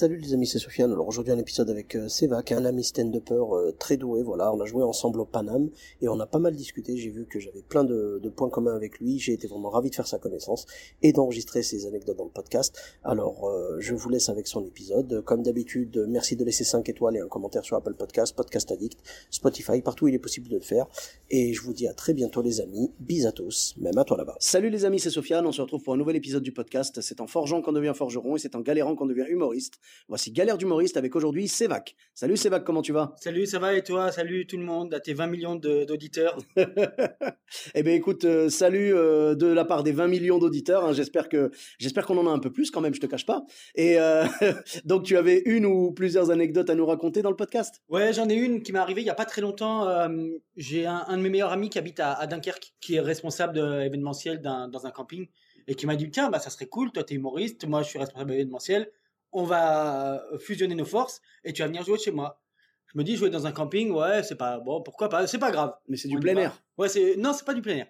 Salut les amis, c'est Sofiane. Alors aujourd'hui un épisode avec euh, Seva, qui est un ami stand-upper euh, très doué. Voilà, on a joué ensemble au Paname et on a pas mal discuté. J'ai vu que j'avais plein de, de points communs avec lui. J'ai été vraiment ravi de faire sa connaissance et d'enregistrer ses anecdotes dans le podcast. Alors euh, je vous laisse avec son épisode. Comme d'habitude, merci de laisser 5 étoiles et un commentaire sur Apple Podcast, Podcast Addict, Spotify, partout où il est possible de le faire. Et je vous dis à très bientôt les amis. Bis à tous, même à toi là-bas. Salut les amis, c'est Sofiane. On se retrouve pour un nouvel épisode du podcast. C'est en forgeant qu'on devient forgeron et c'est en galérant qu'on devient humoriste. Voici Galère d'humoriste avec aujourd'hui Sévac. Salut Sévac, comment tu vas? Salut, ça va et toi? Salut tout le monde, à tes 20 millions d'auditeurs. Eh bien écoute, euh, salut euh, de la part des 20 millions d'auditeurs. hein. J'espère que j'espère qu'on en a un peu plus quand même, je te cache pas. Et euh, donc tu avais une ou plusieurs anecdotes à nous raconter dans le podcast? Ouais, j'en ai une qui m'est arrivée il y a pas très longtemps. J'ai un, un de mes meilleurs amis qui habite à, à Dunkerque, qui est responsable de événementiel dans un camping, et qui m'a dit Tiens, bah, ça serait cool, toi tu es humoriste, moi je suis responsable événementiel, on va fusionner nos forces et tu vas venir jouer chez moi. Je me dis Jouer dans un camping, ouais, c'est pas. Bon, pourquoi pas C'est pas grave. Mais c'est du plein va. air. Ouais, c'est non, c'est pas du plein air.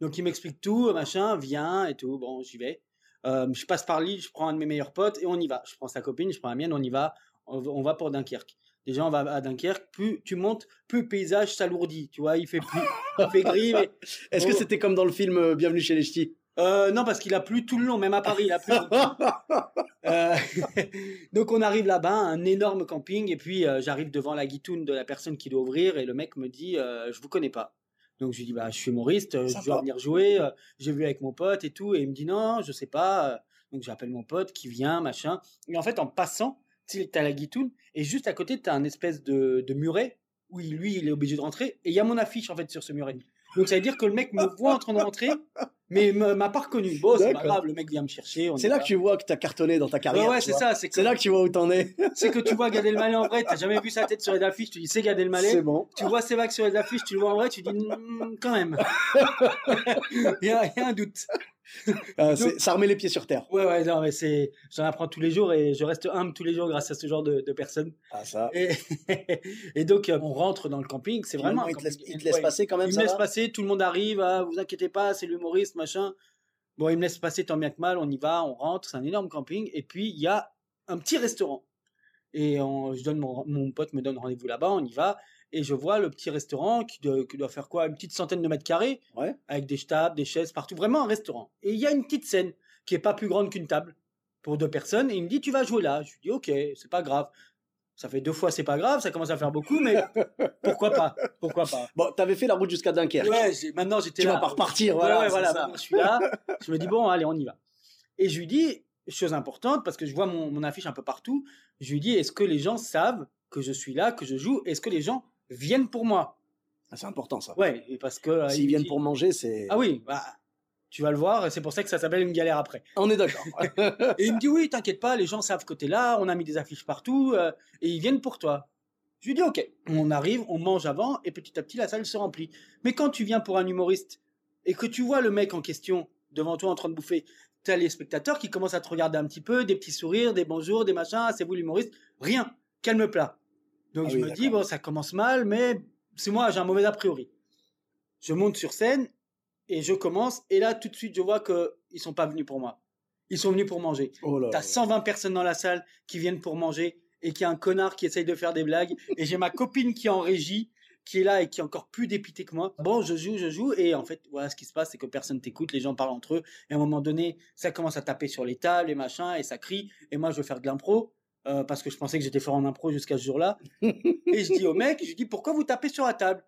Donc il m'explique tout, machin, viens et tout. Bon, j'y vais. Euh, je passe par Lille, je prends un de mes meilleurs potes et on y va. Je prends sa copine, je prends la mienne, on y va. On, va- pour Dunkerque. Déjà, on va à Dunkerque. Plus tu montes, plus le paysage s'alourdit. Tu vois, il fait plus, il fait gris. Mais... Est-ce que c'était comme dans le film euh, Bienvenue chez les Ch'tis? Euh, non, parce qu'il a plu tout le long, même à Paris, il a plu. Euh, donc on arrive là-bas, un énorme camping, et puis euh, j'arrive devant la guitoune de la personne qui doit ouvrir, et le mec me dit, euh, je vous connais pas. Donc je lui dis, bah je suis humoriste, je dois venir jouer, j'ai vu avec mon pote et tout, et il me dit, non, je sais pas. Donc j'appelle mon pote qui vient, machin. Et en fait, en passant, t'as la guitoune, et juste à côté, t'as un espèce de, de muret, où lui, il est obligé de rentrer, et il y a mon affiche, en fait, sur ce muret. Donc ça veut dire que le mec me voit en train de rentrer, mais m'a pas reconnu. Bon, c'est pas grave, le mec vient me chercher. C'est là que tu vois que t'as cartonné dans ta carrière. ouais, c'est vois. ça. C'est que, C'est là que tu vois où t'en es. c'est que tu vois Gad Elmaleh en vrai, t'as jamais vu sa tête sur les affiches, tu dis c'est Gad Elmaleh. C'est bon. Tu vois Sévac sur les affiches, tu le vois en vrai, tu dis Hmm, quand même. il, y a, il y a un doute. Euh, ça remet les pieds sur terre. Ouais, ouais, non, mais c'est, j'en apprends tous les jours et je reste humble tous les jours grâce à ce genre de, de personnes. Ah ça. Et, et donc, euh, on rentre dans le camping, c'est vraiment. Finalement, un il te il laisse ouais, passer quand même. il ça me laisse va passer, tout le monde arrive, ah, vous inquiétez pas, c'est l'humoriste, machin. Bon, il me laisse passer tant bien que mal, on y va, on rentre, c'est un énorme camping, et puis il y a un petit restaurant. Et on- je donne mon, mon pote me donne rendez-vous là-bas, on y va, et je vois le petit restaurant qui doit, qui doit faire quoi, une petite centaine de mètres carrés, Ouais. avec des tables, des chaises partout, vraiment un restaurant. Et il y a une petite scène qui est pas plus grande qu'une table pour deux personnes, et il me dit tu vas jouer là. Je lui dis ok, c'est pas grave. Ça fait deux fois, c'est pas grave, ça commence à faire beaucoup, mais pourquoi pas, pourquoi pas? Bon, t'avais fait la route jusqu'à Dunkerque. Ouais, maintenant j'étais Tu là. vas pas repartir, voilà, ouais, voilà. ça. je suis là. Je me dis bon, allez, on y va. Et je lui dis chose importante parce que je vois mon, mon affiche un peu partout. Je lui dis est-ce que les gens savent que je suis là, que je joue? Est-ce que les gens viennent pour moi Ah, c'est important ça. Ouais, et parce que euh, il S'ils viennent dit- pour manger, c'est. Ah oui, bah, tu vas le voir. C'est pour ça que ça s'appelle une galère après. On est d'accord. Et il me dit oui, t'inquiète pas, les gens savent que t'es là. On a mis des affiches partout euh, et ils viennent pour toi. Je lui dis ok. On arrive, on mange avant et petit à petit la salle se remplit. Mais quand tu viens pour un humoriste et que tu vois le mec en question devant toi en train de bouffer, t'as les spectateurs qui commencent à te regarder un petit peu, des petits sourires, des bonjours, des machins, c'est vous l'humoriste, rien, calme plat. Donc Ah je oui, me dis bon, ça commence mal, mais c'est moi, j'ai un mauvais a priori. Je monte sur scène et je commence et là tout de suite je vois que ils sont pas venus pour moi. Ils sont venus pour manger. Oh. T'as 120 personnes dans la salle qui viennent pour manger et qu'il y a un connard qui essaye de faire des blagues. Et j'ai ma copine qui est en régie, qui est là et qui est encore plus dépitée que moi. Bon, je joue, je joue. Et en fait, voilà, ce qui se passe, c'est que personne t'écoute, les gens parlent entre eux. Et à un moment donné, ça commence à taper sur les tables et machin, et ça crie. Et moi, je veux faire de l'impro. Euh, parce que je pensais que j'étais fort en impro jusqu'à ce jour-là. et je dis au mec, je lui dis, pourquoi vous tapez sur la table?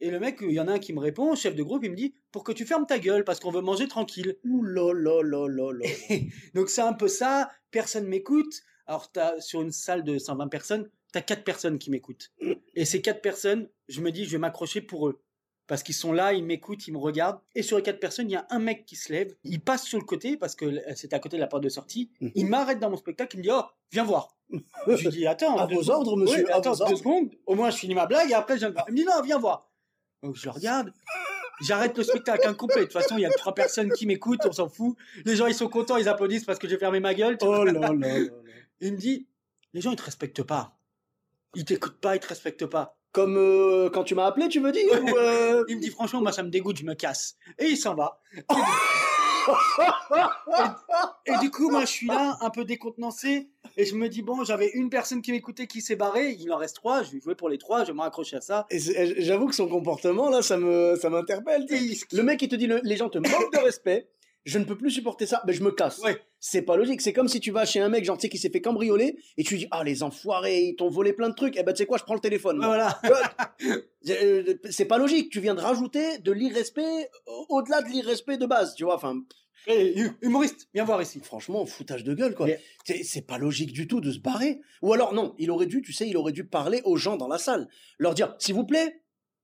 Et le mec, il y en a un qui me répond, chef de groupe, il me dit, pour que tu fermes ta gueule, parce qu'on veut manger tranquille. Ouh là là là là là. Donc c'est un peu ça, personne m'écoute. Alors t'as, sur une salle de 120 personnes, tu as 4 personnes qui m'écoutent. Et ces 4 personnes, je me dis, je vais m'accrocher pour eux. parce qu'ils sont là, ils m'écoutent, ils me regardent. Et sur les quatre personnes, il y a un mec qui se lève, il passe sur le côté parce que c'était à côté de la porte de sortie. Mhm. Il m'arrête dans mon spectacle, il me dit oh viens voir. Je lui dis attends, À vos ordres, monsieur, à attends vos ordres. deux secondes. Au moins je finis ma blague et après je viens de voir. Il me dit non viens voir. Donc je le regarde. J'arrête le spectacle incomplet. De toute façon, il y a trois personnes qui m'écoutent, on s'en fout. Les gens, ils sont contents, ils applaudissent parce que j'ai fermé ma gueule. Oh là là là là. Il me dit, les gens, ils te respectent pas. Ils t'écoutent pas, ils te respectent pas. Comme euh, quand tu m'as appelé, tu dire ou, euh, Il me dit, franchement, moi, ça me dégoûte, je me casse. Et il s'en va. Et du coup, moi, je suis là, un peu décontenancé. Et je me dis, bon, j'avais une personne qui m'écoutait qui s'est barrée. Il en reste trois. Je vais jouer pour les trois. Je vais me raccrocher à ça. Et J'avoue que son comportement, là, ça me, ça m'interpelle. Le mec, il te dit, le- les gens te manquent de respect. Je ne peux plus supporter ça. Ben, je me casse. Ouais. C'est pas logique. C'est comme si tu vas chez un mec, genre, tu sais, qui s'est fait cambrioler, et tu lui dis, ah, les enfoirés, ils t'ont volé plein de trucs. Eh ben, tu sais quoi, je prends le téléphone. Voilà. C'est pas logique. Tu viens de rajouter de l'irrespect au- au-delà de l'irrespect de base, tu vois. Enfin, Et, hu- humoriste, viens voir ici. franchement, foutage de gueule, quoi. Mais- C'est c'est pas logique du tout de se barrer. Ou alors, non, il aurait dû, tu sais, il aurait dû parler aux gens dans la salle. Leur dire, s'il vous plaît,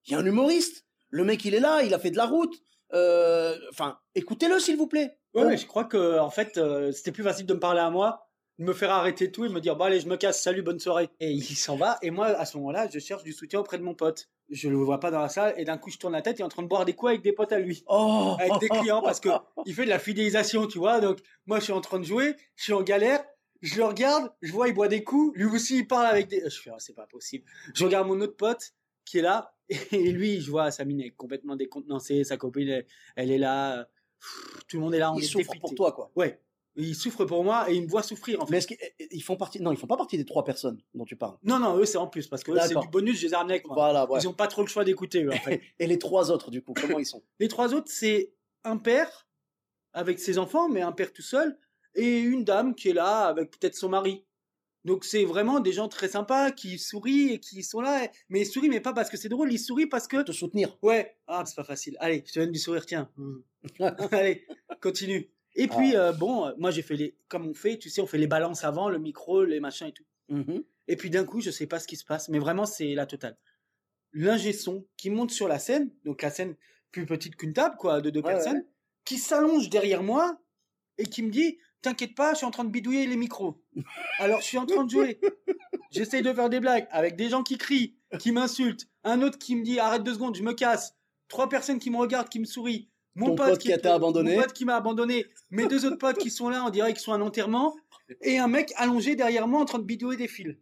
il y a un humoriste. Le mec, il est là, il a fait de la route. Euh, Enfin, écoutez-le, s'il vous plaît. Ouais, mais je crois que, en fait, euh, c'était plus facile de me parler à moi, de me faire arrêter tout et me dire, bon, allez, je me casse, salut, bonne soirée. Et il s'en va. Et moi, à ce moment-là, je cherche du soutien auprès de mon pote. Je le vois pas dans la salle et d'un coup, je tourne la tête, il est en train de boire des coups avec des potes à lui. Oh avec des clients parce que il fait de la fidélisation, tu vois. Donc moi je suis en train de jouer, je suis en galère, je le regarde, je vois il boit des coups, lui aussi il parle avec des. Je fais oh, c'est pas possible. Je regarde mon autre pote qui est là et lui je vois sa mine est complètement décontenancée, sa copine elle, elle est là, Pff, tout le monde est là, on Il est souffre dépité. pour toi, quoi. Ouais, il souffre pour moi et il me voit souffrir en fait. Mais est-ce qu'ils font partie Non, ils font pas partie des trois personnes dont tu parles. Non non eux c'est en plus parce que eux, c'est du bonus, je les ai ramenés avec moi. Voilà, ouais. Ils ont pas trop le choix d'écouter eux en fait. Et les trois autres, du coup, comment ils sont? Les trois autres, c'est un père avec ses enfants, mais un père tout seul, et une dame qui est là avec peut-être son mari. Donc c'est vraiment des gens très sympas qui sourient et qui sont là. Mais ils sourient, mais pas parce que c'est drôle, ils sourient parce que Te soutenir. ouais, ah c'est pas facile. Allez, je te donne du sourire, tiens. Allez, continue. Et puis euh, bon, euh, moi j'ai fait les, comme on fait, tu sais, on fait les balances avant, le micro, les machins et tout. Mhm. Et puis d'un coup, je sais pas ce qui se passe, mais vraiment c'est la totale. L'ingé son qui monte sur la scène, donc la scène plus petite qu'une table, quoi, de deux Ouais, personnes, qui s'allonge derrière moi et qui me dit T'inquiète pas, je suis en train de bidouiller les micros. Alors je suis en train de jouer. J'essaye de faire des blagues avec des gens qui crient, qui m'insultent, un autre qui me dit Arrête deux secondes, je me casse. Trois personnes qui me regardent, qui me sourient. Mon pote qui est- t'a abandonné. Mon pote qui m'a abandonné. Mes deux autres potes qui sont là, on dirait qu'ils sont à un enterrement. Et un mec allongé derrière moi en train de bidouiller des fils.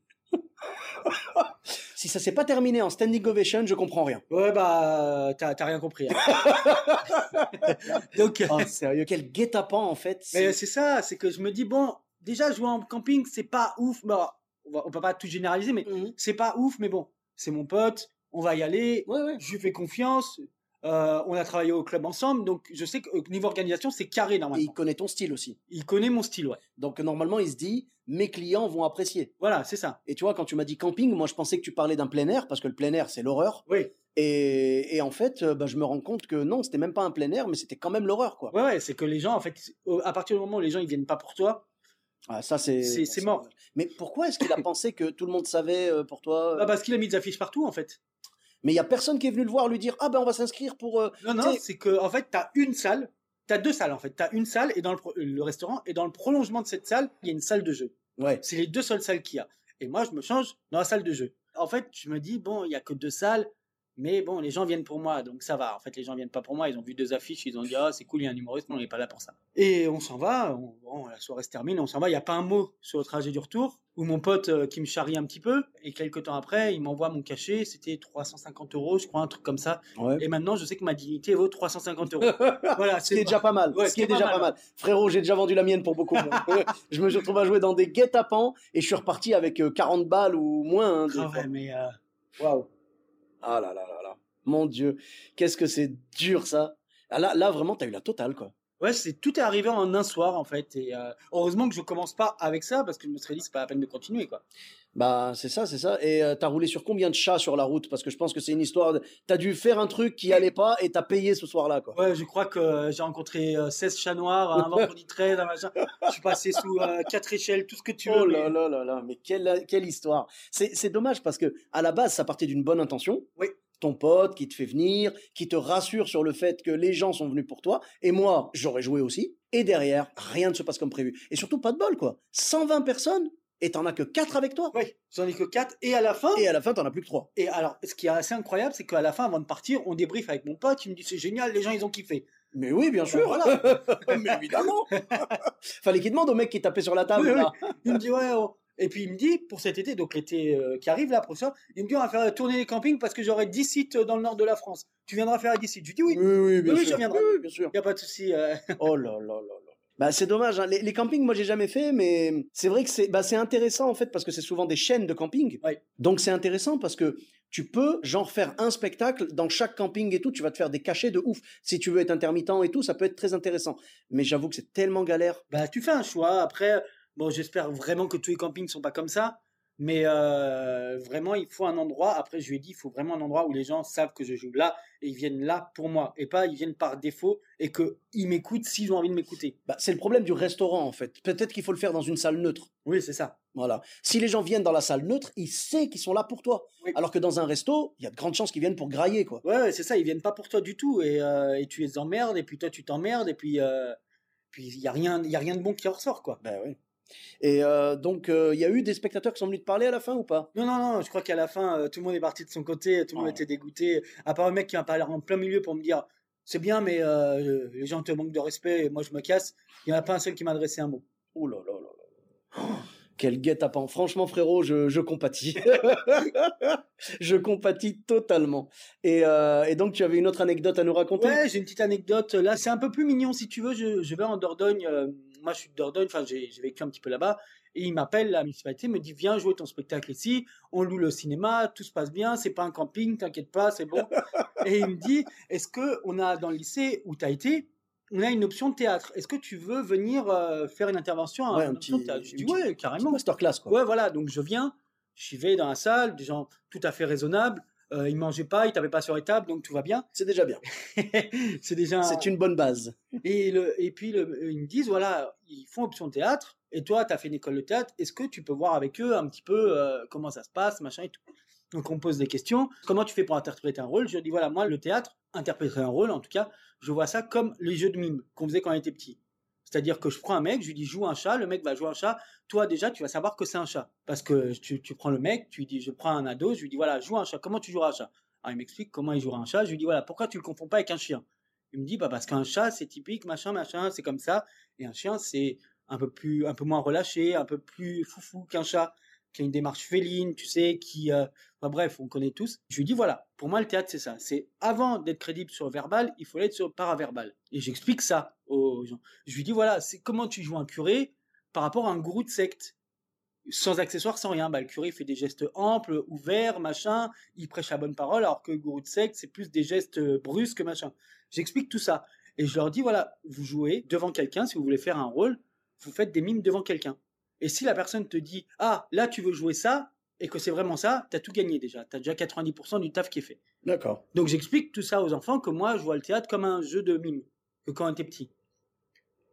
Si ça s'est pas terminé en standing ovation, je comprends rien. Ouais, bah, t'as t'as rien compris. hein. Donc, Oh, sérieux, quel guet-apens en fait. mais c'est- ça, c'est que je me dis, bon, déjà, jouer en camping, c'est pas ouf. Bon, on, peut pas tout généraliser, mais Mhm. c'est pas ouf, mais bon, c'est mon pote, on va y aller, Ouais, ouais. je lui fais confiance, euh, on a travaillé au club ensemble, donc je sais que niveau organisation, c'est carré Et normalement. il connaît ton style aussi. Il connaît mon style, ouais. Donc normalement, il se dit, mes clients vont apprécier. Voilà, c'est ça. Et tu vois, quand tu m'as dit camping, moi je pensais que tu parlais d'un plein air, parce que le plein air, c'est l'horreur. Oui, Et, et en fait, euh, bah, je me rends compte que non, c'était même pas un plein air, mais c'était quand même l'horreur, quoi. ouais, ouais, c'est que les gens, en fait, à partir du moment où les gens ils viennent pas pour toi, Ah, ça, c'est. C'est- c'est mort. Mais pourquoi est-ce qu'il a pensé que tout le monde savait euh, pour toi bah, parce qu'il a mis des affiches partout, en fait. Mais il y a personne qui est venu le voir lui dire Ah ben on va s'inscrire pour. euh, Non, non, c'est que en fait, t'as une salle, t'as deux salles en fait. T'as une salle et dans le, le restaurant et dans le prolongement de cette salle, il y a une salle de jeu. Ouais. C'est les deux seules salles qu'il y a. Et moi, je me change dans la salle de jeu. En fait, je me dis bon, il y a que deux salles, mais bon, les gens viennent pour moi, donc ça va. En fait, les gens viennent pas pour moi. Ils ont vu deux affiches, ils ont dit ah c'est cool, il y a un humoriste, mais on n'est pas là pour ça. Et on s'en va. on- bon, la soirée se termine, on s'en va. Il y a pas un mot sur le trajet du retour. Où mon pote euh, qui me charrie un petit peu et quelques temps après, il m'envoie mon cachet. C'était 350 euros, je crois, un truc comme ça. Ouais. Et maintenant, je sais que ma dignité vaut 350 euros. voilà, Ce qui est déjà pas mal. Ouais, ce qui est déjà pas mal. Frérot, j'ai déjà vendu la mienne pour beaucoup je me suis retrouvé à jouer dans des guet-apens et je suis reparti avec euh, 40 balles ou moins. hein, des Ah fois. ouais, mais euh, waouh. Ah là là là là. Mon Dieu. Qu'est-ce que c'est dur ça. Ah, là, là, vraiment, t'as eu la totale, quoi. Ouais, c'est tout est arrivé en un soir en fait. Et euh, heureusement que je commence pas avec ça parce que je me serais dit c'est pas la peine de continuer quoi. Bah, c'est ça, c'est ça. Et euh, t'as roulé sur combien de chats sur la route? Parce que je pense que c'est une histoire. De... T'as dû faire un truc qui allait pas et t'as payé ce soir-là, quoi. Ouais, je crois que j'ai rencontré euh, 16 chats noirs, un vendredi 13, un machin. Je suis passé sous euh, quatre échelles, tout ce que tu veux. Oh mais- là là là là, mais quelle, quelle histoire. C'est c'est dommage parce que à la base, ça partait d'une bonne intention. Oui. ton pote qui te fait venir, qui te rassure sur le fait que les gens sont venus pour toi, et moi, j'aurais joué aussi, et derrière, rien ne se passe comme prévu. Et surtout, pas de bol, quoi. 120 personnes, et t'en as que 4 avec toi. Oui, j'en ai que 4. Et à la fin. Et à la fin, t'en as plus que 3. Et alors, ce qui est assez incroyable, c'est qu'à la fin, avant de partir, on débrief avec mon pote. Il me dit c'est génial, les gens, ils ont kiffé. Mais oui, bien sûr. voilà. Mais évidemment. Fallait qu'il demande au mec qui tapait sur la table. Oui, oui. là. Il me dit ouais. oh. Et puis il me dit pour cet été, donc l'été euh, qui arrive là, prochain, il me dit on va faire tourner les campings parce que j'aurai 10 sites dans le nord de la France. Tu viendras faire 10 sites. Je dis oui. Oui, oui, bien Oui, oui, sûr. je viendrai. Oui, oui, bien sûr. Il n'y a pas de souci. euh. Oh là là là là. Bah, c'est dommage. hein. Les, les campings, moi, j'ai jamais fait, mais c'est vrai que c'est bah, c'est intéressant en fait parce que c'est souvent des chaînes de camping. Ouais. Donc c'est intéressant parce que tu peux genre faire un spectacle dans chaque camping et tout. Tu vas te faire des cachets de ouf. Si tu veux être intermittent et tout, ça peut être très intéressant. Mais j'avoue que c'est tellement galère. Bah tu fais un choix. Après, bon, j'espère vraiment que tous les campings sont pas comme ça. Mais euh, vraiment, il faut un endroit. Après, je lui ai dit, il faut vraiment un endroit où les gens savent que je joue là et ils viennent là pour moi et pas ils viennent par défaut et qu'ils m'écoutent s'ils ont envie de m'écouter. Bah, c'est le problème du restaurant en fait. Peut-être qu'il faut le faire dans une salle neutre. Oui, c'est ça. Voilà. Si les gens viennent dans la salle neutre, ils savent qu'ils sont là pour toi. Oui. Alors que dans un resto, il y a de grandes chances qu'ils viennent pour grailler quoi. Ouais, ouais, c'est ça. Ils viennent pas pour toi du tout et, euh, et tu les emmerdes et puis toi tu t'emmerdes et puis euh, puis il y a rien, il y a rien de bon qui en ressort quoi. Ben oui. Et euh, donc, euh, il y a eu des spectateurs qui sont venus te parler à la fin ou pas? Non, non, non. Je crois qu'à la fin, euh, tout le monde est parti de son côté. Tout le monde Ouais. était dégoûté. À part un mec qui m'a parlé en plein milieu pour me dire c'est bien, mais les gens te manquent de respect et moi je me casse. Il n'y en a pas un seul qui m'a adressé un mot. Oh là là là là. Oh, quel guet-apens. Franchement, frérot, je, je compatis. je compatis totalement. Et, et donc, tu avais une autre anecdote à nous raconter? Ouais, j'ai une petite anecdote. Là, c'est un peu plus mignon si tu veux. Je, je vais en Dordogne. Moi, je suis de Dordogne. Enfin, j'ai vécu un petit peu là-bas. Et il m'appelle, la municipalité me dit Viens jouer ton spectacle ici. On loue le cinéma. Tout se passe bien. C'est pas un camping. T'inquiète pas, c'est bon. et il me dit Est-ce que on a dans le lycée où tu as été on a une option de théâtre? Est-ce que tu veux venir euh, faire une intervention à Ouais, un de petit- théâtre? Je dis ouais, carrément. masterclass, quoi. Ouais, voilà. Donc je viens, j'y vais dans la salle, des gens tout à fait raisonnables. Euh, ils mangeaient pas, ils tapaient pas sur les tables, donc tout va bien. C'est déjà bien. c'est déjà. C'est une bonne base. Et, le, et puis le- ils me disent voilà, ils font option théâtre. Et toi, tu as fait une école de théâtre. Est-ce que tu peux voir avec eux un petit peu euh, comment ça se passe, machin et tout? Donc on me pose des questions. Comment tu fais pour interpréter un rôle? Je dis voilà, moi le théâtre, interpréter un rôle, en tout cas, je vois ça comme les jeux de mime qu'on faisait quand on était petit. C'est-à-dire que je prends un mec, je lui dis joue un chat, le mec va jouer un chat. Toi déjà, tu vas savoir que c'est un chat parce que tu, prends le mec, tu lui dis je prends un ado, je lui dis voilà joue un chat. Comment tu joueras un chat? Alors il m'explique comment il jouera un chat. Je lui dis voilà pourquoi tu le confonds pas avec un chien? Il me dit bah parce qu'un chat c'est typique machin machin, c'est comme ça. Et un chien c'est un peu un peu moins relâché, un peu plus foufou qu'un chat qui a une démarche féline, tu sais, qui, euh, bref, on connaît tous. Je lui dis voilà, pour moi le théâtre c'est ça, c'est avant d'être crédible sur le verbal, il faut l'être sur le paraverbal. Et j'explique ça aux gens. Je lui dis voilà, c'est comment tu joues un curé par rapport à un gourou de secte, sans accessoires, sans rien. Bah, le curé fait des gestes amples, ouverts, machin, il prêche la bonne parole, alors que le gourou de secte c'est plus des gestes euh, brusques, machin. J'explique tout ça et je leur dis voilà, vous jouez devant quelqu'un si vous voulez faire un rôle, vous faites des mimes devant quelqu'un. Et si la personne te dit Ah, là tu veux jouer ça, et que c'est vraiment ça, t'as tout gagné déjà. T'as déjà 90% du taf qui est fait. D'accord. Donc j'explique tout ça aux enfants que moi je vois le théâtre comme un jeu de mime, que quand on était petit.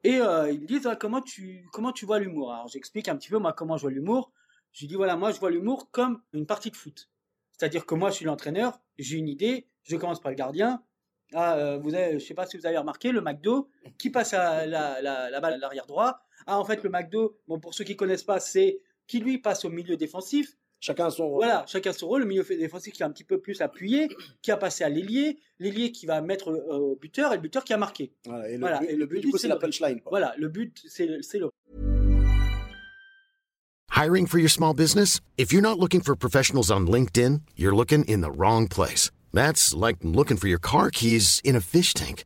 Et euh, ils me disent Ah, comment, tu, comment tu vois l'humour? Alors j'explique un petit peu moi comment je vois l'humour. Je lui dis Voilà, moi je vois l'humour comme une partie de foot. C'est-à-dire que moi je suis l'entraîneur, j'ai une idée, je commence par le gardien. Ah, euh, vous avez, je sais pas si vous avez remarqué, le McDo qui passe à la, la, la balle à l'arrière droit. Ah, en fait, le McDo, bon, pour ceux qui connaissent pas, c'est qui lui passe au milieu défensif. Chacun a son rôle. Voilà, chacun son rôle. Le milieu défensif qui est un petit peu plus appuyé, qui a passé à l'ailier, l'ailier qui va mettre euh, au buteur et le buteur qui a marqué. Voilà, et le, Voilà, but, et le but, du coup, c'est la punchline. quoi. Voilà, le but, c'est le- c'est le Hiring for your small business? If you're not looking for professionals on LinkedIn, you're looking in the wrong place. That's like looking for your car keys in a fish tank.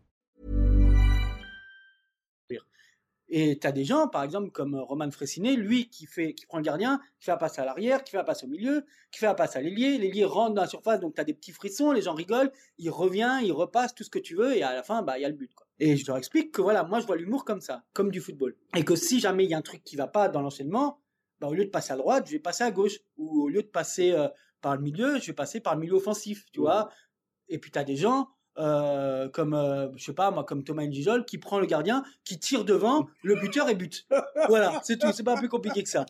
Et tu as des gens, par exemple, comme euh, Roman Fressinet, lui, qui, fait, qui prend le gardien, qui fait un passe à l'arrière, qui fait un passe au milieu, qui fait un passe à l'ailier. L'ailier rentre dans la surface, donc tu as des petits frissons, les gens rigolent, il revient, il repasse, tout ce que tu veux, et à la fin, bah, il y a le but. Quoi. Et je leur explique que voilà, moi, je vois l'humour comme ça, comme du football. Et que si jamais il y a un truc qui va pas dans l'enchaînement, bah, au lieu de passer à droite, je vais passer à gauche. Ou au lieu de passer euh, par le milieu, je vais passer par le milieu offensif, tu vois. Et puis tu as des gens euh, comme euh, je sais pas moi comme Thomas Njijol qui prend le gardien qui tire devant le buteur et but. Voilà c'est tout c'est pas plus compliqué que ça.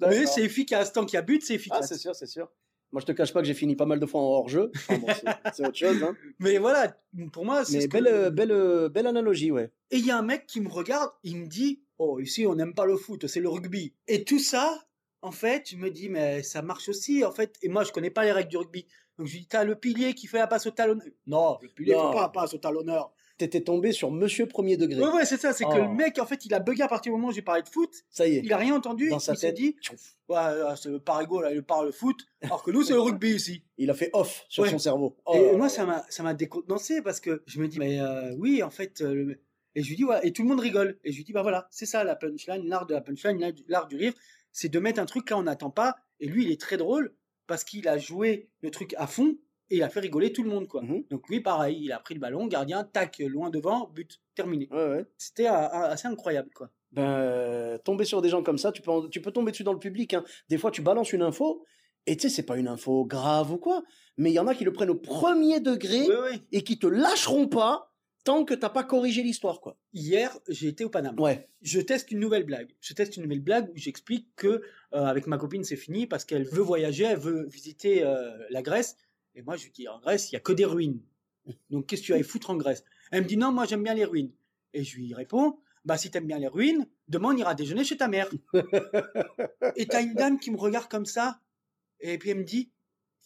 Mais c'est efficace tant qu'il y a but c'est ah efficace c'est sûr c'est sûr. Moi je te cache pas que j'ai fini pas mal de fois en hors jeu enfin, bon, c'est- autre chose hein. mais voilà pour moi c'est ce belle euh, belle belle analogie ouais. Et il y a un mec qui me regarde il me dit oh ici on n'aime pas le foot c'est le rugby et tout ça en fait je me dis mais ça marche aussi en fait et moi je connais pas les règles du rugby donc je lui dis t'as le pilier qui fait la passe au talonneur non le pilier Non. fait pas la passe au talonneur. T'étais tombé sur Monsieur Premier Degré. Ouais ouais c'est ça c'est que Oh. le mec en fait il a bugué à partir du moment où j'ai parlé de foot. Ça y est. Il a rien entendu dans sa il s'est dit ouais euh, c'est le parigo là il parle le foot alors que nous c'est le rugby ici. Il a fait off sur Ouais. son cerveau. Et Oh. moi ça m'a ça m'a décontenancé parce que je me dis mais euh, oui en fait euh, le- et je lui dis ouais et tout le monde rigole. Et je lui dis bah voilà c'est ça la punchline l'art de la punchline l'art du- l'art du rire c'est de mettre un truc là on n'attend pas. Et lui il est très drôle parce qu'il a joué le truc à fond et il a fait rigoler tout le monde quoi Mhm. donc lui pareil il a pris le ballon gardien tac loin devant but terminé ouais ouais c'était assez incroyable quoi ben, euh, tomber sur des gens comme ça, tu peux, en- tu peux tomber dessus dans le public. hein. Des fois, tu balances une info, et tu sais, c'est pas une info grave ou quoi, mais il y en a qui le prennent au premier degré et qui te lâcheront pas tant que t'as pas corrigé l'histoire, quoi. hier j'ai été au Panama Ouais. je teste une nouvelle blague. Je teste une nouvelle blague où j'explique que euh, avec ma copine c'est fini parce qu'elle veut voyager, elle veut visiter euh, la Grèce. Et moi je lui dis en Grèce il y a que des ruines. Donc qu'est-ce que tu vas y foutre en Grèce? Elle me dit non moi j'aime bien les ruines. Et je lui réponds bah si t'aimes bien les ruines, demain on ira déjeuner chez ta mère. et t'as une dame qui me regarde comme ça et puis elle me dit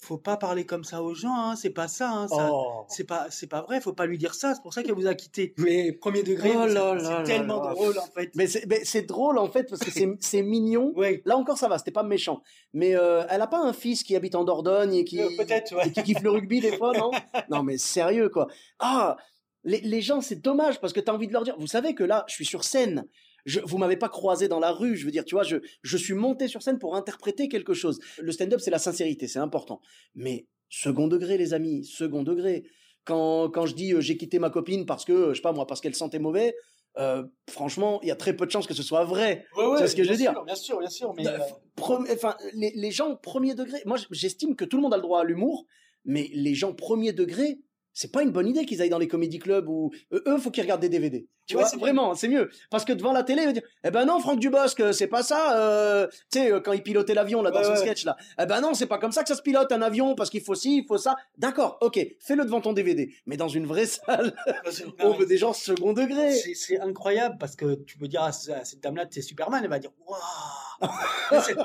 faut pas parler comme ça aux gens, hein, c'est pas ça. Hein, ça Oh. c'est pas c'est pas vrai faut pas lui dire ça c'est pour ça qu'elle vous a quitté mais premier degré Oh c'est- là tellement là. drôle en fait Mais c'est drôle, en fait, parce que c'est- c'est mignon. Là encore, ça va, c'était pas méchant. Mais euh, elle a pas un fils qui habite en Dordogne et qui, Euh, peut-être, ouais. et qui kiffe le rugby des fois, non? Non, mais sérieux, quoi. Ah, les, les gens, c'est dommage parce que tu as envie de leur dire. Vous savez que là, je suis sur scène. Je, vous m'avez pas croisé dans la rue. Je veux dire, tu vois, je, je suis monté sur scène pour interpréter quelque chose. Le stand-up, c'est la sincérité, c'est important. Mais second degré, les amis, second degré. Quand, quand je dis euh, j'ai quitté ma copine parce que, je sais pas moi, parce qu'elle sentait mauvais, euh, franchement, il y a très peu de chances que ce soit vrai. C'est ce que je veux dire? Bien sûr, bien sûr, mais Euh, Pre- enfin, les, les gens premier degré, moi j'estime que tout le monde a le droit à l'humour, mais les gens premier degré, c'est pas une bonne idée qu'ils aillent dans les comédie clubs ou euh, eux, faut qu'ils regardent des DVD. Tu Ouais, vois, c'est vraiment, c'est mieux. Parce que devant la télé, ils vont dire, eh ben non, Franck Dubosc, c'est pas ça. euh, tu sais, euh, quand il pilotait l'avion là dans Ouais, son ouais. sketch là, eh ben non, c'est pas comme ça que ça se pilote un avion parce qu'il faut ci, il faut ça. D'accord, ok, fais-le devant ton DVD, mais dans une vraie salle, on veut des gens second degré. c'est incroyable parce que tu peux dire à, ce- à cette dame-là, c'est Superman, elle va dire waouh. Mais c'est-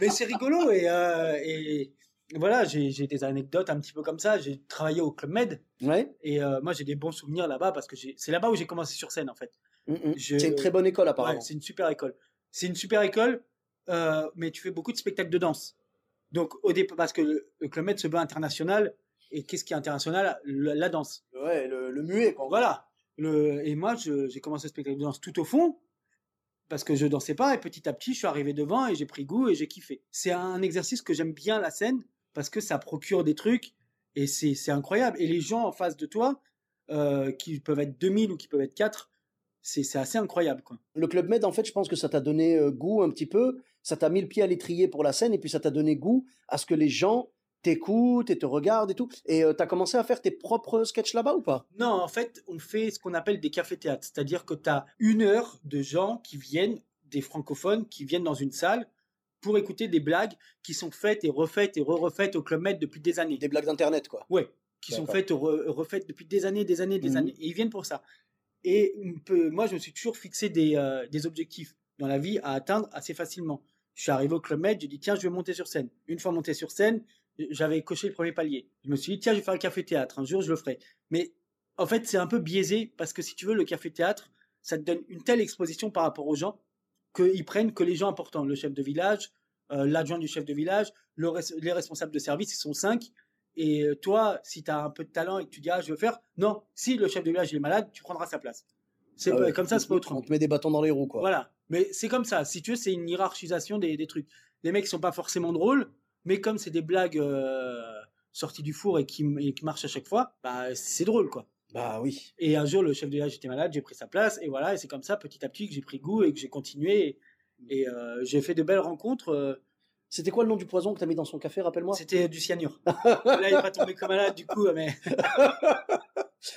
Mais c'est rigolo et, euh, et voilà, j'ai des anecdotes un petit peu comme ça. J'ai travaillé au Club Med Ouais. et euh, moi j'ai des bons souvenirs là-bas parce que c'est là-bas où j'ai commencé sur scène en fait. Mm, mm. C'est une très bonne école Ouais, apparemment. c'est une super école. C'est une super école, euh, mais tu fais beaucoup de spectacles de danse. Donc, au départ, parce que le, le Club Med se veut international, et qu'est-ce qui est international? Le- La danse. ouais, le, le muet quoi. Voilà. Le, et moi, j'ai commencé le spectacle de danse tout au fond, parce que je dansais pas, et petit à petit, je suis arrivé devant, et j'ai pris goût, et j'ai kiffé. C'est un exercice que j'aime bien, la scène, parce que ça procure des trucs, et c'est incroyable. Et les gens en face de toi, euh, qui peuvent être 2000 ou qui peuvent être 4, c'est assez incroyable, quoi. Le Club Med, en fait, je pense que ça t'a donné euh, goût un petit peu, ça t'a mis le pied à l'étrier pour la scène, et puis ça t'a donné goût à ce que les gens t'écoutent et te regardent et tout. Et euh, t'as commencé à faire tes propres sketchs là-bas ou pas? Non, en fait, on fait ce qu'on appelle des cafés-théâtres. C'est-à-dire que tu as une heure de gens qui viennent, des francophones, qui viennent dans une salle pour écouter des blagues qui sont faites et refaites et re-refaites au Club Med depuis des années. Des blagues d'internet, quoi. Ouais, qui sont faites et re- refaites depuis des années, des années, des Mhm. années. Et ils viennent pour ça. Et moi, je me suis toujours fixé des, euh, des objectifs dans la vie à atteindre assez facilement. Je suis arrivé au Club Med, j'ai dit, tiens, je vais monter sur scène. Une fois monté sur scène, j'avais coché le premier palier. Je me suis dit, tiens, je vais faire le café-théâtre. Un jour, je le ferai. Mais en fait, c'est un peu biaisé parce que si tu veux, le café-théâtre, ça te donne une telle exposition par rapport aux gens qu'ils prennent que les gens importants. Le chef de village, euh, l'adjoint du chef de village, le res- les responsables de service, ils sont cinq. Et euh, toi, si tu as un peu de talent et que tu dis, ah, je veux faire, non, si le chef de village il est malade, tu prendras sa place. C'est Ah ouais. comme ça, c'est pas On autrement. te met des bâtons dans les roues, quoi. Voilà. Mais c'est comme ça. Si tu veux, c'est une hiérarchisation des, des trucs. Les mecs sont pas forcément drôles, mais comme c'est des blagues euh, sorties du four et qui, et qui marchent à chaque fois, bah, c'est drôle, quoi. Bah oui. Et un jour, le chef de village était malade, j'ai pris sa place, et voilà, et c'est comme ça, petit à petit, que j'ai pris goût et que j'ai continué. Et, euh, j'ai fait de belles rencontres. C'était quoi le nom du poison que t'as mis dans son café, rappelle-moi? C'était du cyanure. Là, il est pas tombé comme malade, du coup, mais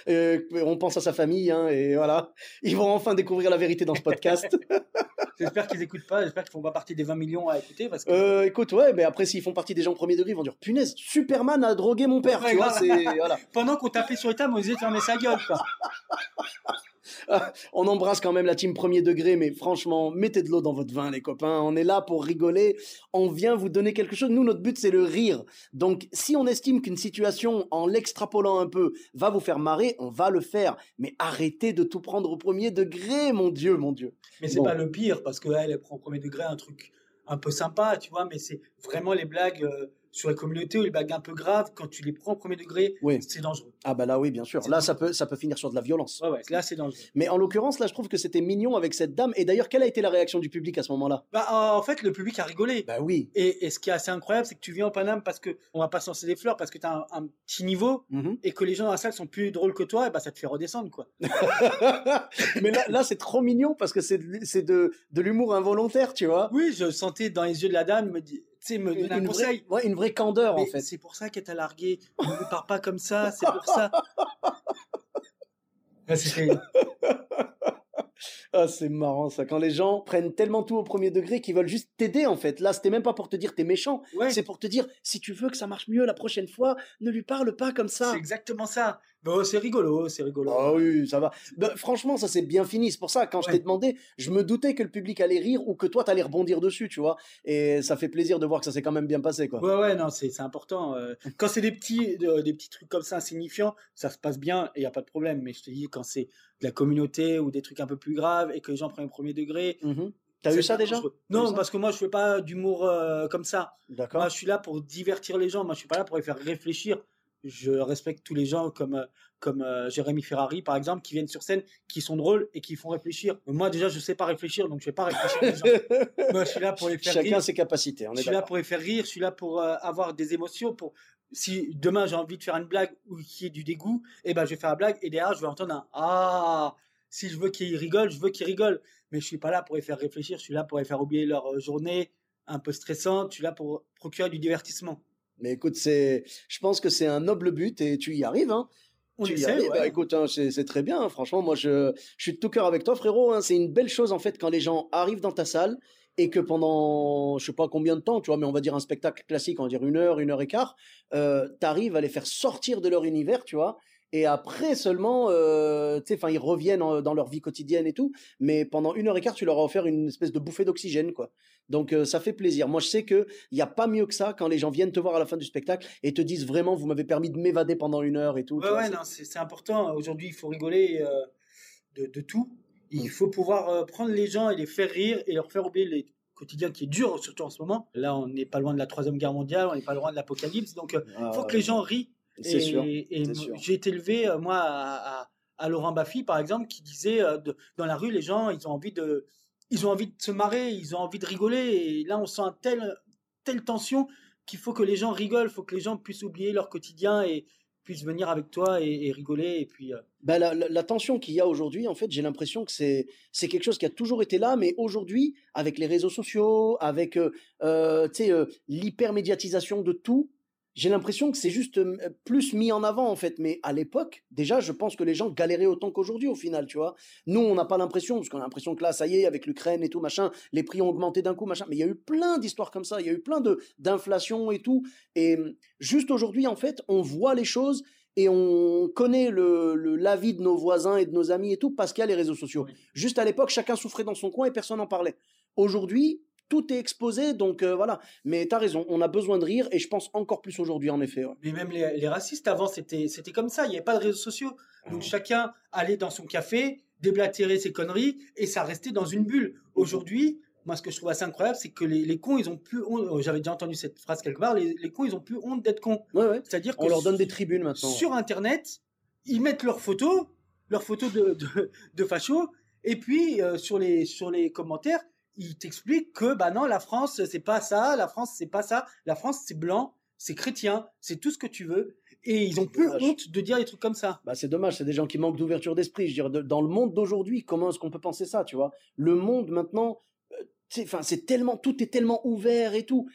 Euh, On pense à sa famille, hein, et voilà. Ils vont enfin découvrir la vérité dans ce podcast. j'espère qu'ils écoutent pas, j'espère qu'ils font pas partie des 20 millions à écouter, parce que. Euh, écoute, ouais, mais après, s'ils font partie des gens premier degré, ils vont dire punaise, Superman a drogué mon père, Ouais, tu vois. Voilà. Pendant qu'on tapait sur les tables, on disait de fermer sa gueule, quoi. On embrasse quand même la team premier degré, mais franchement, mettez de l'eau dans votre vin, les copains. On est là pour rigoler. On vient vous donner quelque chose. Nous, notre but, c'est le rire. Donc, si on estime qu'une situation, en l'extrapolant un peu, va vous faire marrer, on va le faire. Mais arrêtez de tout prendre au premier degré, mon Dieu, mon Dieu. Mais c'est Bon. pas le pire, parce que elle, elle prend au premier degré un truc un peu sympa, tu vois, mais c'est vraiment les blagues euh, sur la communauté ou les blagues un peu graves, quand tu les prends au premier degré, Oui. c'est dangereux. Ah bah là, oui, bien sûr. Là, ça peut, ça peut finir sur de la violence. Ouais, ouais, là, c'est dangereux. Mais en l'occurrence, là, je trouve que c'était mignon avec cette dame. Et d'ailleurs, quelle a été la réaction du public à ce moment-là? Bah, euh, en fait, le public a rigolé. Bah oui. Et, et ce qui est assez incroyable, c'est que tu viens au Paname parce que on va pas se lancer des fleurs, parce que tu as un, un petit niveau Mhm. et que les gens dans la salle sont plus drôles que toi, et bah ça te fait redescendre quoi. Mais là, là c'est trop mignon parce que c'est de, de, de l'humour involontaire, tu vois. Oui, je sentais dans les yeux de la dame, me dit, me donner un une, conseil. vraie, ouais, une vraie candeur, en fait. C'est pour ça qu'elle t'a largué. Ne lui parle pas comme ça, c'est pour ça. C'était- Ah, c'est marrant ça. Quand les gens prennent tellement tout au premier degré qu'ils veulent juste t'aider, en fait. Là, c'était même pas pour te dire t'es méchant. Ouais, C'est pour te dire si tu veux que ça marche mieux la prochaine fois, ne lui parle pas comme ça. c'est exactement ça. Bon, c'est rigolo, c'est rigolo. Ah oui, ça va. Ben, franchement, ça s'est bien fini. C'est pour ça, quand je t'ai demandé, je me doutais que le public allait rire ou que toi, t'allais rebondir dessus, tu vois. Et ça fait plaisir de voir que ça s'est quand même bien passé, quoi. Ouais, ouais, non, c'est important. euh. Quand c'est des petits, des petits trucs comme ça insignifiants, ça se passe bien et il n'y a pas de problème. Mais je te dis, quand c'est de la communauté ou des trucs un peu plus graves et que les gens prennent au premier degré. Mhm. T'as c'est eu ça déjà. T'as Non, parce que moi, je fais pas d'humour euh, comme ça. D'accord. Moi, je suis là pour divertir les gens. Moi, je suis pas là pour les faire réfléchir. Je respecte tous les gens comme, euh, comme euh, Jérémy Ferrari, par exemple, qui viennent sur scène, qui sont drôles et qui font réfléchir. Moi, déjà, je sais pas réfléchir, donc je vais pas réfléchir les gens. Moi, je suis là pour les faire Chacun rire. ses capacités, on Je est suis là pour les faire rire, je suis là pour euh, avoir des émotions. Pour si demain j'ai envie de faire une blague ou qu'il y ait du dégoût, et ben je vais faire la blague et derrière je vais entendre un ah. Si je veux qu'ils rigolent, je veux qu'ils rigolent. Mais je suis pas là pour les faire réfléchir. Je suis là pour les faire oublier leur journée un peu stressante. Je suis là pour procurer du divertissement. Mais écoute, c'est, je pense que c'est un noble but et tu y arrives, hein. On tu y arrives. ouais. Bah, écoute, hein, c'est c'est très bien. hein. Franchement, moi, je, je suis de tout cœur avec toi, frérot. hein. C'est une belle chose, en fait, quand les gens arrivent dans ta salle et que pendant, je sais pas combien de temps, tu vois, mais on va dire un spectacle classique, on va dire une heure, une heure et quart, euh, t'arrives à les faire sortir de leur univers, tu vois. Et après seulement, euh, tu sais, enfin, ils reviennent en- dans leur vie quotidienne et tout. Mais pendant une heure et quart, tu leur as offert une espèce de bouffée d'oxygène, quoi. Donc euh, ça fait plaisir. Moi, je sais que il y a pas mieux que ça quand les gens viennent te voir à la fin du spectacle et te disent vraiment, vous m'avez permis de m'évader pendant une heure et tout. Ouais, ouais, c'est- non, c'est important. Aujourd'hui, il faut rigoler euh, de, de tout. Il Mm. faut pouvoir prendre les gens et les faire rire et leur faire oublier les quotidiens qui est dur, surtout en ce moment. Là, on n'est pas loin de la troisième guerre mondiale, on n'est pas loin de l'apocalypse. Donc, il Ah, faut que les gens rient. C'est sûr. j'ai été élevé, euh, moi, à, à- à Laurent Baffy, par exemple, qui disait euh, de- dans la rue, les gens, ils ont envie de, ils ont envie de se marrer, ils ont envie de rigoler. Et là, on sent un tel, telle tension qu'il faut que les gens rigolent, il faut que les gens puissent oublier leur quotidien et puissent venir avec toi et, et rigoler. Et puis, euh, Ben, la, la- la tension qu'il y a aujourd'hui, en fait, j'ai l'impression que c'est c'est quelque chose qui a toujours été là, mais aujourd'hui, avec les réseaux sociaux, avec euh, euh, l'hypermédiatisation de tout, j'ai l'impression que c'est juste euh, plus mis en avant, en fait. Mais à l'époque, déjà, je pense que les gens galéraient autant qu'aujourd'hui, au final, tu vois. Nous, on n'a pas l'impression, parce qu'on a l'impression que là, ça y est, avec l'Ukraine et tout, machin, les prix ont augmenté d'un coup, machin. Mais il y a eu plein d'histoires comme ça, il y a eu plein de d'inflation et tout. Et euh, juste aujourd'hui, en fait, on voit les choses et on connaît le, le- l'avis de nos voisins et de nos amis et tout parce qu'il y a les réseaux sociaux. Oui. Juste à l'époque, chacun souffrait dans son coin et personne n'en parlait. Aujourd'hui, tout est exposé, donc euh, voilà. Mais t'as raison, on a besoin de rire et je pense encore plus aujourd'hui, en effet. ouais. mais même les, les racistes avant, c'était, c'était comme ça. Il n'y avait pas de réseaux sociaux. Donc, chacun allait dans son café, déblatérer ses conneries et ça restait dans une bulle. Aujourd'hui, moi, ce que je trouve assez incroyable, c'est que les, les cons, ils ont plus honte. oh, J'avais déjà entendu cette phrase quelque part. Les, les cons, ils ont plus honte d'être cons. Ouais, ouais. C'est-à-dire On que leur donne des tribunes maintenant. sur Internet, ils mettent leurs photos leurs photos de, de, de fachos. Et puis, euh, sur, les, sur les commentaires, ils t'expliquent que, bah non, la France, c'est pas ça, la France, c'est pas ça, la France, c'est blanc, c'est chrétien, c'est tout ce que tu veux. Et ils ont dommage. honte de dire des trucs comme ça. Bah, c'est dommage, c'est des gens qui manquent d'ouverture d'esprit. Je veux dire, de- dans le monde d'aujourd'hui, comment est-ce qu'on peut penser ça, tu vois? Le monde maintenant, euh, enfin, c'est tellement, tout est tellement ouvert et tout.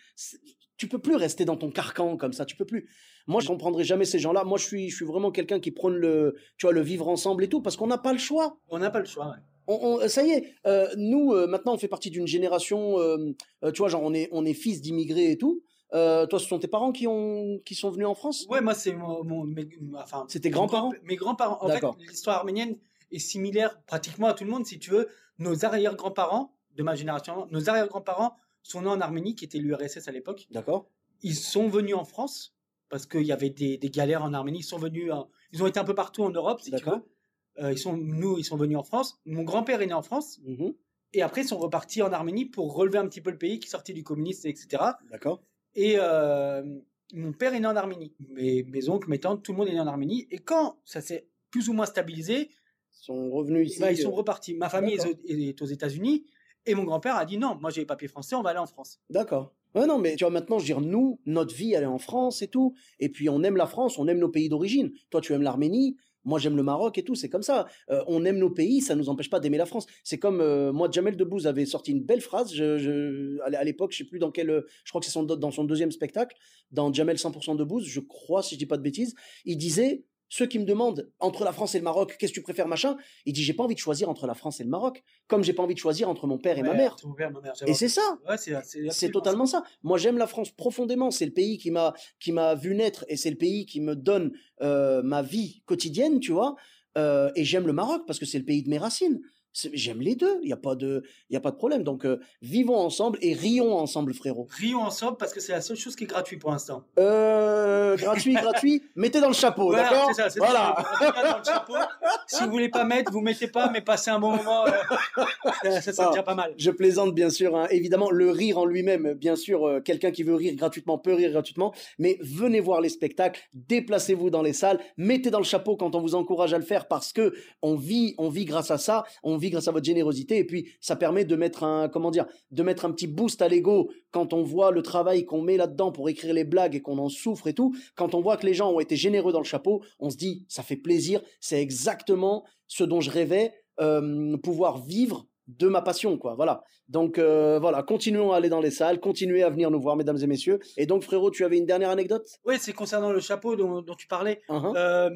Tu peux plus rester dans ton carcan comme ça, tu peux plus. Moi, je comprendrai jamais ces gens-là. Moi, je suis, je suis vraiment quelqu'un qui prône le, tu vois, le vivre ensemble et tout, parce qu'on n'a pas le choix. On n'a pas le choix. ouais. On- on- ça y est, euh, nous euh, maintenant on fait partie d'une génération, euh, euh, tu vois, genre on est, on est fils d'immigrés et tout. Euh, toi, ce sont tes parents qui ont, qui sont venus en France? Ouais, moi, c'est mon, mon- mes, enfin, mes grands-parents grands- Mes grands-parents. En fait, l'histoire arménienne est similaire pratiquement à tout le monde, si tu veux. Nos arrière-grands-parents, de ma génération, nos arrière-grands-parents sont nés en Arménie, qui était l'URSS à l'époque. D'accord. Ils sont venus en France, parce qu'il y avait des, des galères en Arménie. Ils sont venus, en- ils ont été un peu partout en Europe, si tu D'accord. veux. Euh, ils sont, nous, ils sont venus en France. Mon grand-père est né en France. Mhm. Et après, ils sont repartis en Arménie pour relever un petit peu le pays qui sortait du communisme, etc. D'accord. Et euh, mon père est né en Arménie. Mes, mes oncles, mes tantes, tout le monde est né en Arménie. Et quand ça s'est plus ou moins stabilisé, Ils sont revenus ici. bah, ils sont euh, repartis. Ma famille est, aux États-Unis. Et mon grand-père a dit non, moi j'ai les papiers français, on va aller en France. D'accord. Ouais, non, mais tu vois, maintenant, je veux dire, nous, notre vie, elle est en France et tout. Et puis, on aime la France, on aime nos pays d'origine. Toi, tu aimes l'Arménie. Moi, j'aime le Maroc et tout. C'est comme ça. Euh, on aime nos pays, ça nous empêche pas d'aimer la France. C'est comme, euh, moi, Jamel Debbouze avait sorti une belle phrase. À l'époque, je sais plus dans quel, euh, je crois que c'est dans son deuxième spectacle, dans Jamel 100% Debbouze, je crois, si je dis pas de bêtises. Il disait, ceux qui me demandent entre la France et le Maroc, qu'est-ce que tu préfères, machin, il dit, j'ai pas envie de choisir entre la France et le Maroc, comme j'ai pas envie de choisir entre mon père et ma mère. Ma Et c'est ça. Ouais, c'est totalement ça. Moi, j'aime la France profondément. C'est le pays qui m'a qui m'a vu naître et c'est le pays qui me donne euh, ma vie quotidienne, tu vois. Euh, et j'aime le Maroc parce que c'est le pays de mes racines. J'aime les deux. Il y a pas de y a pas de problème. Donc euh, vivons ensemble et rions ensemble, frérot. Rions ensemble parce que c'est la seule chose qui est gratuite pour l'instant. Euh, gratuit, gratuit. Mettez dans le chapeau, Voilà, d'accord c'est ça. c'est Voilà. ça. Regarde dans le chapeau. Si vous voulez pas mettre, vous mettez pas, mais passez un bon moment. euh, ça, ça sera Ah. pas mal. Je plaisante bien sûr, hein. évidemment le rire en lui-même, bien sûr, euh, quelqu'un qui veut rire gratuitement peut rire gratuitement, mais venez voir les spectacles, déplacez-vous dans les salles, mettez dans le chapeau quand on vous encourage à le faire parce que on vit, on vit grâce à ça, on vit grâce à votre générosité et puis ça permet de mettre un, comment dire, de mettre un petit boost à l'ego quand on voit le travail qu'on met là-dedans pour écrire les blagues et qu'on en souffre et tout, quand on voit que les gens ont été généreux dans le chapeau, on se dit ça fait plaisir, c'est exactement ce dont je rêvais, euh, pouvoir vivre de ma passion, quoi. Voilà. Donc euh, voilà, continuons à aller dans les salles, continuez à venir nous voir, mesdames et messieurs. Et donc frérot, tu avais une dernière anecdote? Oui, c'est concernant le chapeau dont, dont tu parlais. Uhum. Euh,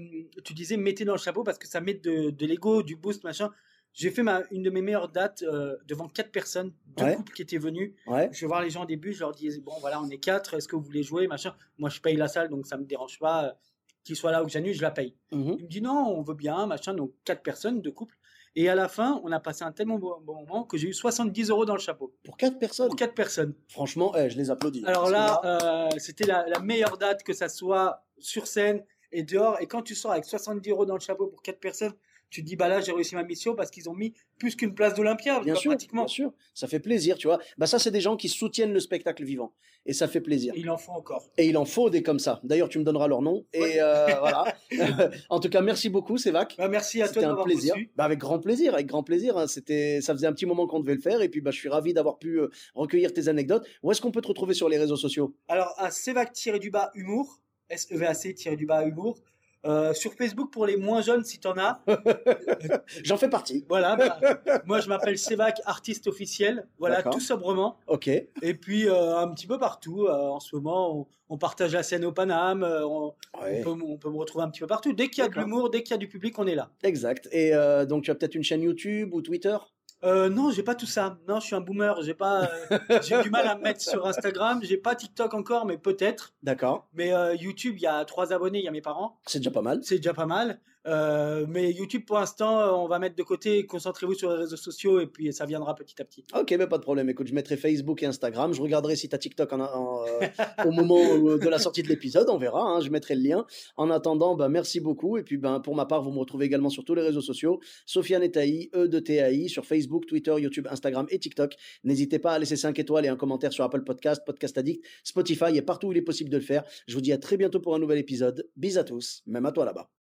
tu disais mettez dans le chapeau parce que ça met de, de l'ego, du boost, machin. J'ai fait ma, une de mes meilleures dates euh, devant quatre personnes, deux Ouais. couples qui étaient venus. Ouais. Je vais voir les gens au début, je leur disais bon voilà on est quatre, est-ce que vous voulez jouer, machin. Moi je paye la salle donc ça me dérange pas euh, qu'ils soient là ou que j'annule, je la paye. Mhm. Il me dit non, on veut bien, machin. Donc quatre personnes, deux couples. Et à la fin, on a passé un tellement bon, bon moment que j'ai eu 70 euros dans le chapeau Pour quatre personnes? pour quatre personnes. Franchement, eh, je les applaudis. Alors là, euh, c'était la, la meilleure date que ça soit sur scène et dehors. Et quand tu sors avec 70 euros dans le chapeau pour quatre personnes, tu te dis bah là j'ai réussi ma mission parce qu'ils ont mis plus qu'une place d'Olympia, bien sûr, pratiquement. bien sûr, ça fait plaisir, tu vois. Bah ça, c'est des gens qui soutiennent le spectacle vivant, et ça fait plaisir. Et il en faut encore. Et il en faut des comme ça. D'ailleurs, tu me donneras leur nom. Et Ouais. euh, voilà. en tout cas, merci beaucoup, Sévac. Bah, merci à toi C'était de un m'avoir plaisir. reçu. Bah, avec grand plaisir, avec grand plaisir. hein. C'était, ça faisait un petit moment qu'on devait le faire, et puis bah, je suis ravi d'avoir pu euh, recueillir tes anecdotes. Où est-ce qu'on peut te retrouver sur les réseaux sociaux? Alors à Sevac-du-bas humour, E S-E-V-A-C-du-bas humour. Euh, sur Facebook pour les moins jeunes si t'en as. J'en fais partie. Voilà, bah, moi je m'appelle Sevac, artiste officiel. Voilà, tout sobrement. Ok. Et puis euh, un petit peu partout. euh, en ce moment, on, on partage la scène au Paname. on, Ouais. on, peut, on peut me retrouver un petit peu partout. Dès qu'il y a de l'humour, dès qu'il y a du public, on est là. Exact. Et donc, tu as peut-être une chaîne YouTube ou Twitter? Euh, non, j'ai pas tout ça. Non, je suis un boomer. J'ai pas. euh, j'ai du mal à me mettre sur Instagram. J'ai pas TikTok encore, mais peut-être. D'accord. Mais euh, YouTube, il y a trois abonnés. Il y a mes parents. C'est déjà pas mal. C'est déjà pas mal. Euh, mais YouTube, pour l'instant, euh, on va mettre de côté. Concentrez-vous sur les réseaux sociaux et puis ça viendra petit à petit. Ok, mais pas de problème. Écoute, je mettrai Facebook et Instagram. Je regarderai si tu as TikTok euh, au moment de la sortie de l'épisode. On verra. hein, je mettrai le lien. En attendant, bah, merci beaucoup. Et puis, ben, pour ma part, vous me retrouvez également sur tous les réseaux sociaux. Sofiane et Taï, E de TAI, sur Facebook, Twitter, YouTube, Instagram et TikTok. N'hésitez pas à laisser 5 étoiles et un commentaire sur Apple Podcast, Podcast Addict, Spotify et partout où il est possible de le faire. Je vous dis à très bientôt pour un nouvel épisode. Bis à tous, même à toi là-bas.